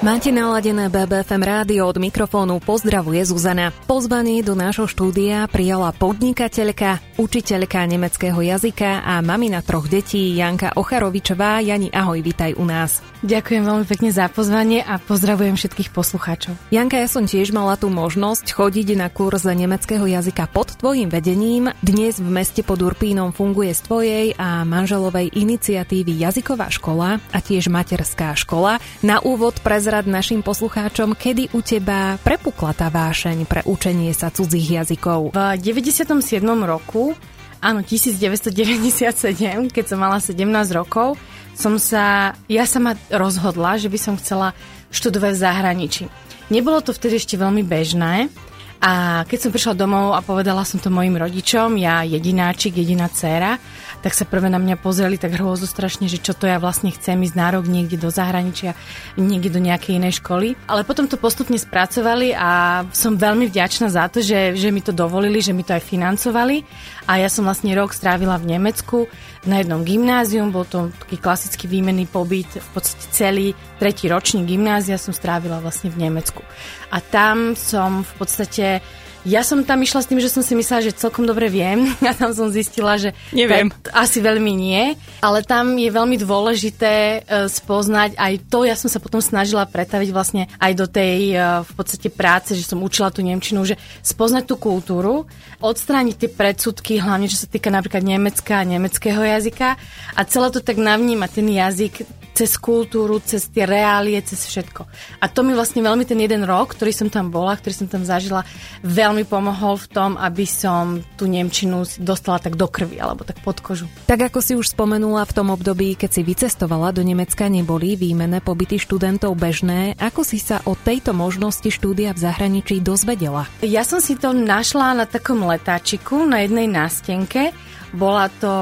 Máte naladené BBFM rádio od mikrofónu pozdravuje Zuzana. Pozvanie do nášho štúdia prijala podnikateľka, učiteľka nemeckého jazyka a mamina troch detí Janka Ocharovičová. Jani, ahoj, vitaj u nás. Ďakujem veľmi pekne za pozvanie a pozdravujem všetkých poslucháčov. Janka, ja som tiež mala tú možnosť chodiť na kurz nemeckého jazyka pod tvojim vedením. Dnes v meste pod Urpínom funguje z tvojej a manželovej iniciatívy jazyková škola a tiež materská škola. Na úvod prezrad našim poslucháčom, kedy u teba prepukla tá vášeň pre učenie sa cudzích jazykov. V 97. roku, áno, 1997, keď som mala 17 rokov, som sa, ja sama rozhodla, že by som chcela študovať v zahraničí. Nebolo to vtedy ešte veľmi bežné a keď som prišla domov a povedala som to mojim rodičom, ja jedináčik, jediná dcéra, tak sa prvé na mňa pozreli tak hrôzo strašne, že čo to ja vlastne chcem ísť nárok niekde do zahraničia, niekde do nejakej inej školy. Ale potom to postupne spracovali a som veľmi vďačná za to, že, že mi to dovolili, že mi to aj financovali. A ja som vlastne rok strávila v Nemecku na jednom gymnázium, bol to taký klasický výmenný pobyt, v podstate celý tretí ročník gymnázia som strávila vlastne v Nemecku. A tam som v podstate ja som tam išla s tým, že som si myslela, že celkom dobre viem. A tam som zistila, že Neviem. Tak, asi veľmi nie, ale tam je veľmi dôležité uh, spoznať aj to, ja som sa potom snažila pretaviť vlastne aj do tej uh, v podstate práce, že som učila tú Nemčinu, že spoznať tú kultúru, odstrániť tie predsudky, hlavne čo sa týka napríklad Nemecka a nemeckého jazyka a celé to tak navnímať ten jazyk cez kultúru, cez tie reálie, cez všetko. A to mi vlastne veľmi ten jeden rok, ktorý som tam bola, ktorý som tam zažila, veľmi pomohol v tom, aby som tú Nemčinu dostala tak do krvi alebo tak pod kožu. Tak ako si už spomenula v tom období, keď si vycestovala do Nemecka, neboli výmené pobyty študentov bežné. Ako si sa o tejto možnosti štúdia v zahraničí dozvedela? Ja som si to našla na takom letáčiku, na jednej nástenke. Bola to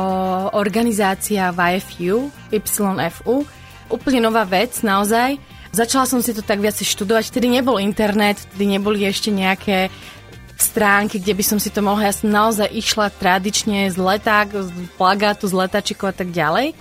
organizácia YFU, YFU, úplne nová vec, naozaj. Začala som si to tak viac študovať, vtedy nebol internet, vtedy neboli ešte nejaké stránky, kde by som si to mohla. Ja som naozaj išla tradične z leták, z plagátu, z letačikov a tak ďalej.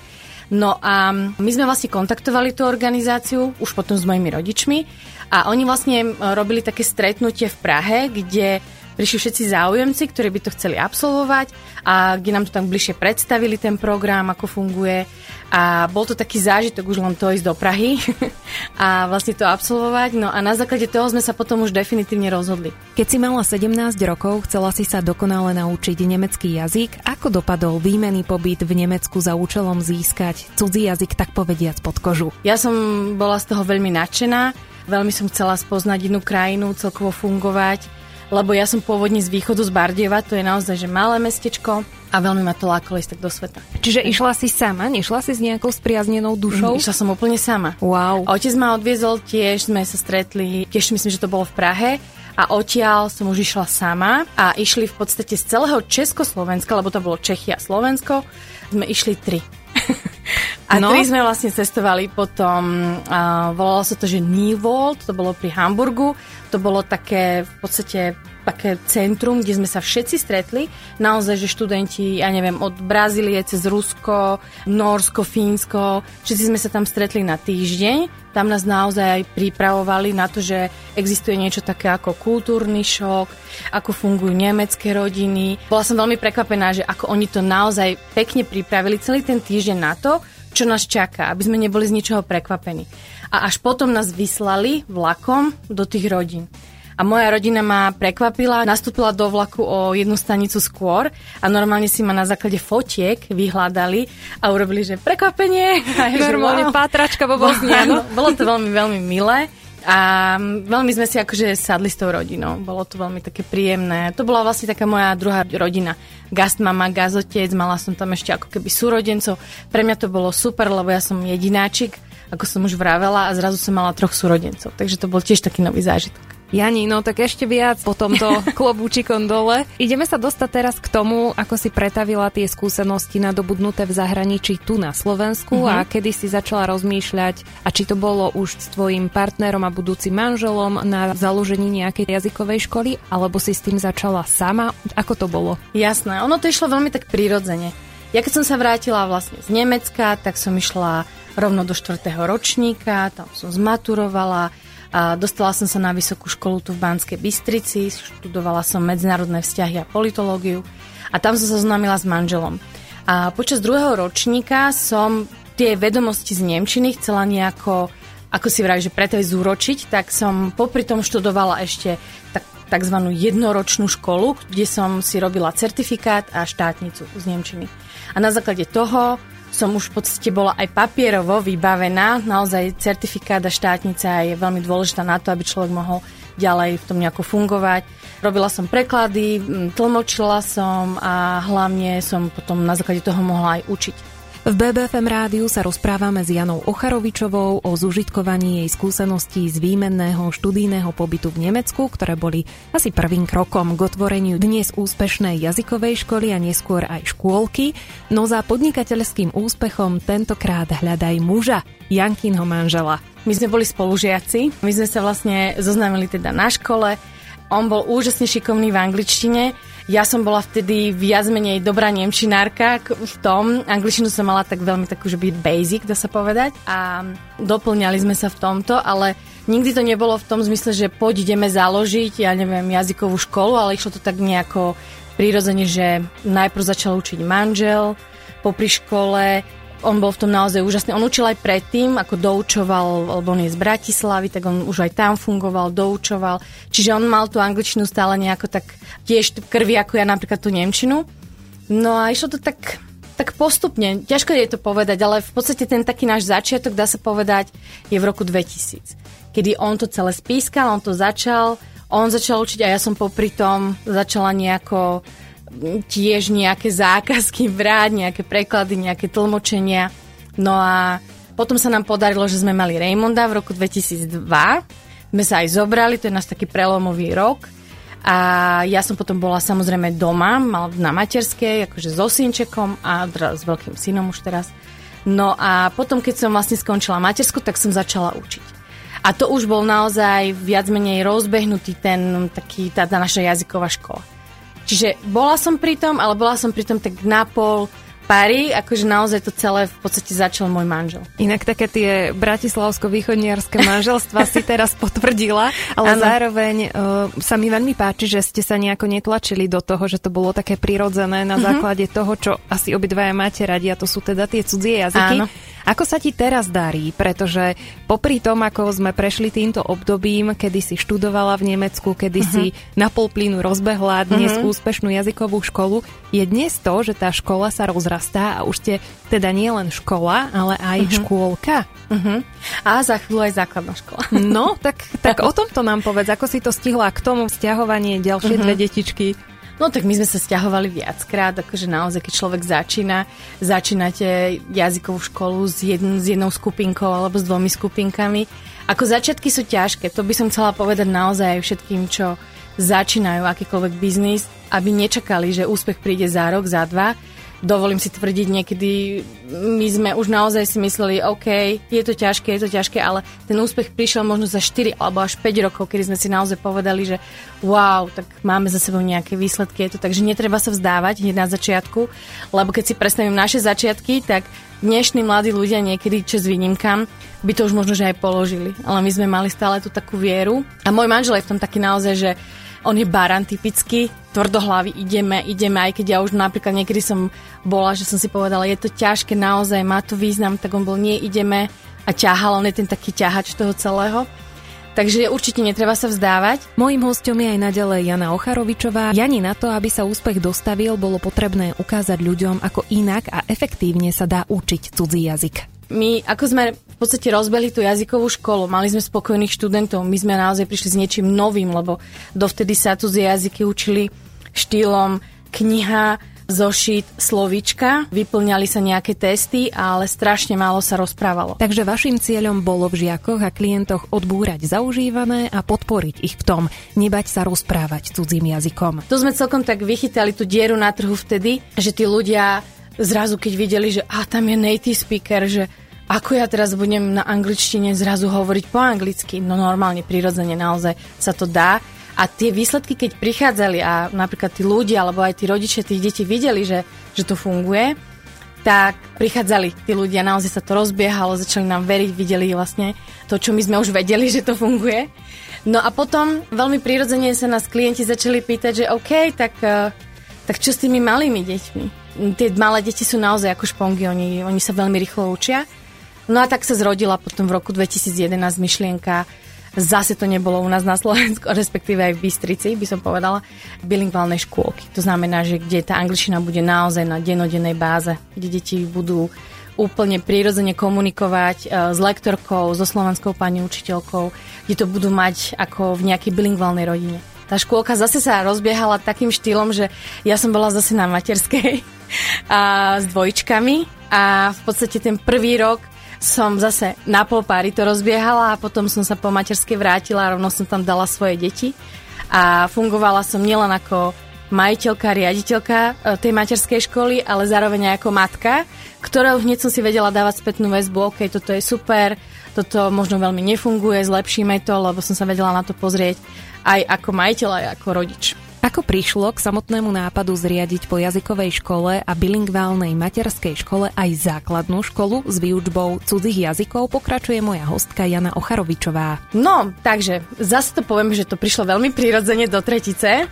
No a my sme vlastne kontaktovali tú organizáciu, už potom s mojimi rodičmi a oni vlastne robili také stretnutie v Prahe, kde prišli všetci záujemci, ktorí by to chceli absolvovať a kde nám to tam bližšie predstavili ten program, ako funguje a bol to taký zážitok už len to ísť do Prahy a vlastne to absolvovať. No a na základe toho sme sa potom už definitívne rozhodli. Keď si mala 17 rokov, chcela si sa dokonale naučiť nemecký jazyk. Ako dopadol výmený pobyt v Nemecku za účelom získať cudzí jazyk, tak povediac pod kožu? Ja som bola z toho veľmi nadšená, veľmi som chcela spoznať inú krajinu, celkovo fungovať lebo ja som pôvodne z východu z Bardieva, to je naozaj že malé mestečko a veľmi ma to lákalo ísť tak do sveta. Čiže išla si sama? Nešla si s nejakou spriaznenou dušou? Mm, išla som úplne sama. Wow. Otec ma odviezol tiež, sme sa stretli, tiež myslím, že to bolo v Prahe a odtiaľ som už išla sama a išli v podstate z celého Československa, lebo to bolo Čechy a Slovensko, sme išli tri. A no. tri sme vlastne cestovali potom, uh, volalo sa to, že Nivold, to bolo pri Hamburgu, to bolo také v podstate také centrum, kde sme sa všetci stretli. Naozaj, že študenti, ja neviem, od Brazílie cez Rusko, Norsko, Fínsko, všetci sme sa tam stretli na týždeň. Tam nás naozaj aj pripravovali na to, že existuje niečo také ako kultúrny šok, ako fungujú nemecké rodiny. Bola som veľmi prekvapená, že ako oni to naozaj pekne pripravili celý ten týždeň na to, čo nás čaká, aby sme neboli z ničoho prekvapení. A až potom nás vyslali vlakom do tých rodín. A moja rodina ma prekvapila, nastúpila do vlaku o jednu stanicu skôr a normálne si ma na základe fotiek vyhľadali a urobili, že prekvapenie. Normálne wow. pátračka vo Bosni, áno. Bolo to veľmi, veľmi milé. A veľmi sme si akože sadli s tou rodinou. Bolo to veľmi také príjemné. To bola vlastne taká moja druhá rodina. Gastmama, gazotec, mala som tam ešte ako keby súrodencov. Pre mňa to bolo super, lebo ja som jedináčik, ako som už vravela, a zrazu som mala troch súrodencov. Takže to bol tiež taký nový zážitok. Jani, no tak ešte viac po tomto klobúčikom dole. Ideme sa dostať teraz k tomu, ako si pretavila tie skúsenosti nadobudnuté v zahraničí tu na Slovensku uh-huh. a kedy si začala rozmýšľať a či to bolo už s tvojim partnerom a budúcim manželom na založení nejakej jazykovej školy, alebo si s tým začala sama. Ako to bolo? Jasné, ono to išlo veľmi tak prirodzene. Ja keď som sa vrátila vlastne z Nemecka, tak som išla rovno do 4. ročníka, tam som zmaturovala, dostala som sa na vysokú školu tu v Banskej Bystrici, študovala som medzinárodné vzťahy a politológiu a tam som sa zoznámila s manželom. A počas druhého ročníka som tie vedomosti z Nemčiny chcela nejako, ako si vraví, že pretaviť zúročiť, tak som popri tom študovala ešte tak, tzv. jednoročnú školu, kde som si robila certifikát a štátnicu z Nemčiny. A na základe toho som už v podstate bola aj papierovo vybavená. Naozaj certifikát a štátnica je veľmi dôležitá na to, aby človek mohol ďalej v tom nejako fungovať. Robila som preklady, tlmočila som a hlavne som potom na základe toho mohla aj učiť. V BBFM rádiu sa rozprávame s Janou Ocharovičovou o zužitkovaní jej skúseností z výmenného študijného pobytu v Nemecku, ktoré boli asi prvým krokom k otvoreniu dnes úspešnej jazykovej školy a neskôr aj škôlky. No za podnikateľským úspechom tentokrát hľadaj muža, Jankinho manžela. My sme boli spolužiaci, my sme sa vlastne zoznámili teda na škole, on bol úžasne šikovný v angličtine, ja som bola vtedy viac menej dobrá nemčinárka v tom. Angličtinu som mala tak veľmi takú, že byť basic, dá sa povedať. A doplňali sme sa v tomto, ale nikdy to nebolo v tom zmysle, že poď ideme založiť, ja neviem, jazykovú školu, ale išlo to tak nejako prirodzene, že najprv začal učiť manžel, popri škole on bol v tom naozaj úžasný. On učil aj predtým, ako doučoval, lebo on je z Bratislavy, tak on už aj tam fungoval, doučoval. Čiže on mal tú angličtinu stále nejako tak tiež krvi, ako ja napríklad tú nemčinu. No a išlo to tak, tak postupne. Ťažko je to povedať, ale v podstate ten taký náš začiatok, dá sa povedať, je v roku 2000. Kedy on to celé spískal, on to začal, on začal učiť a ja som popri tom začala nejako tiež nejaké zákazky brať, nejaké preklady, nejaké tlmočenia. No a potom sa nám podarilo, že sme mali Raymonda v roku 2002. Sme sa aj zobrali, to je náš taký prelomový rok. A ja som potom bola samozrejme doma, mal na materskej, akože so synčekom a s veľkým synom už teraz. No a potom, keď som vlastne skončila matersku, tak som začala učiť. A to už bol naozaj viac menej rozbehnutý ten taký, tá, tá naša jazyková škola. Čiže bola som pri tom, ale bola som pri tom tak na pol pary, akože naozaj to celé v podstate začal môj manžel. Inak také tie bratislavsko-východniarské manželstva si teraz potvrdila, ale ano. zároveň uh, sa mi veľmi páči, že ste sa nejako netlačili do toho, že to bolo také prirodzené na uh-huh. základe toho, čo asi obidvaja máte radi a to sú teda tie cudzie jazyky. Áno. Ako sa ti teraz darí? Pretože popri tom, ako sme prešli týmto obdobím, kedy si študovala v Nemecku, kedy uh-huh. si na pol plynu rozbehla dnes uh-huh. úspešnú jazykovú školu, je dnes to, že tá škola sa rozrastá a už ste teda nie len škola, ale aj uh-huh. škôlka. Uh-huh. A za chvíľu aj základná škola. No, tak, tak o tomto nám povedz, ako si to stihla k tomu vzťahovanie ďalšie uh-huh. dve detičky. No tak my sme sa stiahovali viackrát, akože naozaj, keď človek začína, začínate jazykovú školu s, jedn, s jednou skupinkou alebo s dvomi skupinkami. Ako začiatky sú ťažké, to by som chcela povedať naozaj všetkým, čo začínajú akýkoľvek biznis, aby nečakali, že úspech príde za rok, za dva, dovolím si tvrdiť, niekedy my sme už naozaj si mysleli, OK, je to ťažké, je to ťažké, ale ten úspech prišiel možno za 4 alebo až 5 rokov, kedy sme si naozaj povedali, že wow, tak máme za sebou nejaké výsledky, je to takže netreba sa vzdávať hneď na začiatku, lebo keď si predstavím naše začiatky, tak dnešní mladí ľudia niekedy, čo výnimkám, by to už možno že aj položili. Ale my sme mali stále tú takú vieru. A môj manžel je v tom taký naozaj, že on je baran typicky, tvrdohlavy, ideme, ideme, aj keď ja už napríklad niekedy som bola, že som si povedala, je to ťažké, naozaj má to význam, tak on bol, nie, ideme a ťahal, on je ten taký ťahač toho celého. Takže určite netreba sa vzdávať. Mojím hostom je aj naďalej Jana Ocharovičová. Jani na to, aby sa úspech dostavil, bolo potrebné ukázať ľuďom, ako inak a efektívne sa dá učiť cudzí jazyk my, ako sme v podstate rozbehli tú jazykovú školu, mali sme spokojných študentov, my sme naozaj prišli s niečím novým, lebo dovtedy sa z jazyky učili štýlom kniha, zošit slovička, vyplňali sa nejaké testy, ale strašne málo sa rozprávalo. Takže vašim cieľom bolo v žiakoch a klientoch odbúrať zaužívané a podporiť ich v tom, nebať sa rozprávať cudzím jazykom. To sme celkom tak vychytali tú dieru na trhu vtedy, že tí ľudia zrazu keď videli, že a tam je native speaker, že ako ja teraz budem na angličtine zrazu hovoriť po anglicky? No normálne, prirodzene naozaj sa to dá. A tie výsledky, keď prichádzali a napríklad tí ľudia alebo aj tí rodičia tých detí videli, že, že to funguje, tak prichádzali tí ľudia, naozaj sa to rozbiehalo, začali nám veriť, videli vlastne to, čo my sme už vedeli, že to funguje. No a potom veľmi prirodzene sa nás klienti začali pýtať, že OK, tak, eh, tak čo s tými malými deťmi? Tie malé deti sú naozaj ako špongy, oni, oni sa veľmi rýchlo učia. No a tak sa zrodila potom v roku 2011 myšlienka, zase to nebolo u nás na Slovensku, respektíve aj v Bystrici, by som povedala, bilingválnej škôlky. To znamená, že kde tá angličtina bude naozaj na denodennej báze, kde deti budú úplne prirodzene komunikovať e, s lektorkou, so slovanskou pani učiteľkou, kde to budú mať ako v nejakej bilingválnej rodine. Tá škôlka zase sa rozbiehala takým štýlom, že ja som bola zase na materskej a s dvojčkami a v podstate ten prvý rok som zase na pol páry to rozbiehala a potom som sa po materskej vrátila a rovno som tam dala svoje deti. A fungovala som nielen ako majiteľka, riaditeľka e, tej materskej školy, ale zároveň aj ako matka, ktorou hneď som si vedela dávať spätnú väzbu, ok, toto je super, toto možno veľmi nefunguje, zlepšíme to, lebo som sa vedela na to pozrieť aj ako majiteľ, aj ako rodič. Ako prišlo k samotnému nápadu zriadiť po jazykovej škole a bilingválnej materskej škole aj základnú školu s výučbou cudzích jazykov, pokračuje moja hostka Jana Ocharovičová. No, takže zase to poviem, že to prišlo veľmi prirodzene do tretice,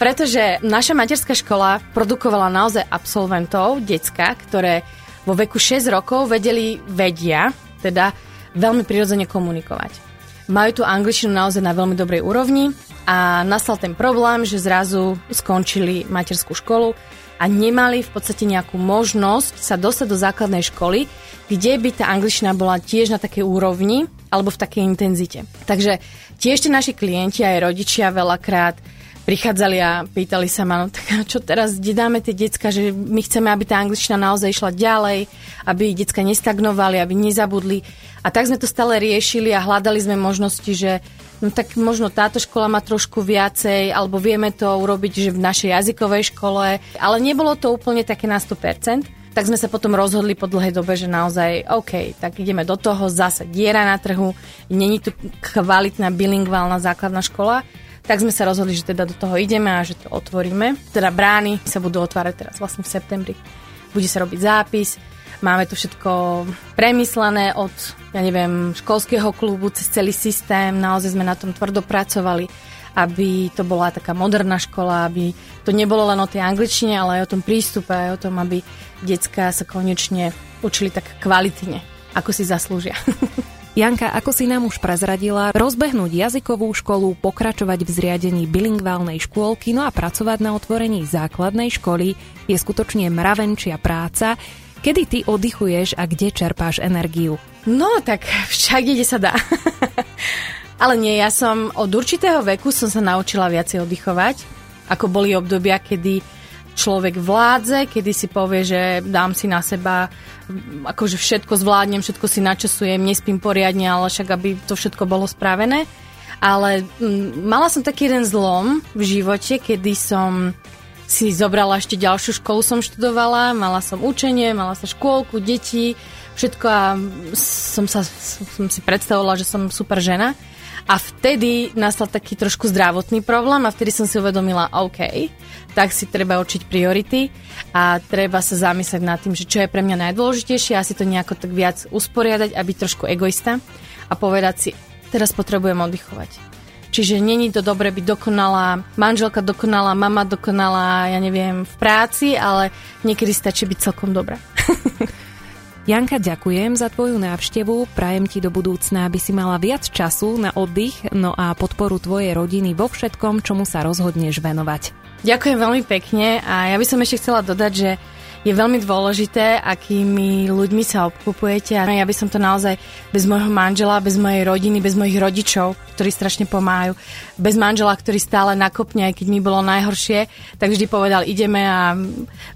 pretože naša materská škola produkovala naozaj absolventov, decka, ktoré vo veku 6 rokov vedeli, vedia, teda veľmi prirodzene komunikovať. Majú tu angličtinu naozaj na veľmi dobrej úrovni, a nastal ten problém, že zrazu skončili materskú školu a nemali v podstate nejakú možnosť sa dostať do základnej školy, kde by tá angličtina bola tiež na takej úrovni alebo v takej intenzite. Takže tiež tie naši klienti aj rodičia veľakrát prichádzali a pýtali sa ma, no tak čo teraz, kde dáme tie decka, že my chceme, aby tá angličtina naozaj išla ďalej, aby decka nestagnovali, aby nezabudli. A tak sme to stále riešili a hľadali sme možnosti, že no tak možno táto škola má trošku viacej, alebo vieme to urobiť, že v našej jazykovej škole, ale nebolo to úplne také na 100%. Tak sme sa potom rozhodli po dlhej dobe, že naozaj OK, tak ideme do toho, zase diera na trhu, není tu kvalitná bilingválna základná škola, tak sme sa rozhodli, že teda do toho ideme a že to otvoríme. Teda brány sa budú otvárať teraz vlastne v septembri. Bude sa robiť zápis, Máme to všetko premyslené od, ja neviem, školského klubu cez celý systém. Naozaj sme na tom tvrdo pracovali, aby to bola taká moderná škola, aby to nebolo len o tej angličtine, ale aj o tom prístupe, aj o tom, aby decka sa konečne učili tak kvalitne, ako si zaslúžia. Janka, ako si nám už prezradila, rozbehnúť jazykovú školu, pokračovať v zriadení bilingválnej škôlky, no a pracovať na otvorení základnej školy je skutočne mravenčia práca. Kedy ty oddychuješ a kde čerpáš energiu? No, tak však kde sa dá. Ale nie, ja som od určitého veku som sa naučila viacej oddychovať, ako boli obdobia, kedy človek vládze, kedy si povie, že dám si na seba, akože všetko zvládnem, všetko si načasujem, nespím poriadne, ale však aby to všetko bolo spravené. Ale m, mala som taký jeden zlom v živote, kedy som si zobrala ešte ďalšiu školu, som študovala, mala som učenie, mala som škôlku, deti, všetko a som, sa, som si predstavovala, že som super žena. A vtedy nastal taký trošku zdravotný problém a vtedy som si uvedomila, OK, tak si treba určiť priority a treba sa zamyslieť nad tým, že čo je pre mňa najdôležitejšie, asi to nejako tak viac usporiadať a byť trošku egoista a povedať si, teraz potrebujem oddychovať Čiže není to dobre byť dokonalá, manželka dokonalá, mama dokonalá, ja neviem, v práci, ale niekedy stačí byť celkom dobrá. Janka, ďakujem za tvoju návštevu. Prajem ti do budúcna, aby si mala viac času na oddych, no a podporu tvojej rodiny vo všetkom, čomu sa rozhodneš venovať. Ďakujem veľmi pekne a ja by som ešte chcela dodať, že je veľmi dôležité, akými ľuďmi sa obklupujete a ja by som to naozaj bez môjho manžela, bez mojej rodiny, bez mojich rodičov, ktorí strašne pomáhajú, bez manžela, ktorý stále nakopne, aj keď mi bolo najhoršie, tak vždy povedal, ideme a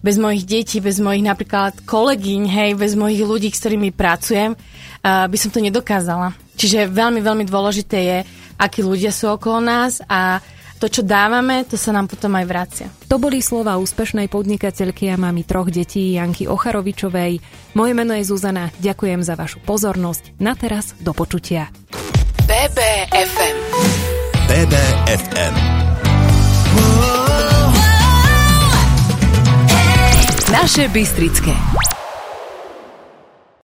bez mojich detí, bez mojich napríklad kolegyň, hej, bez mojich ľudí, s ktorými pracujem, by som to nedokázala. Čiže veľmi, veľmi dôležité je, akí ľudia sú okolo nás a to, čo dávame, to sa nám potom aj vracia. To boli slova úspešnej podnikateľky a mami troch detí Janky Ocharovičovej. Moje meno je Zuzana, ďakujem za vašu pozornosť. Na teraz do počutia. BBFM BBFM Naše Bystrické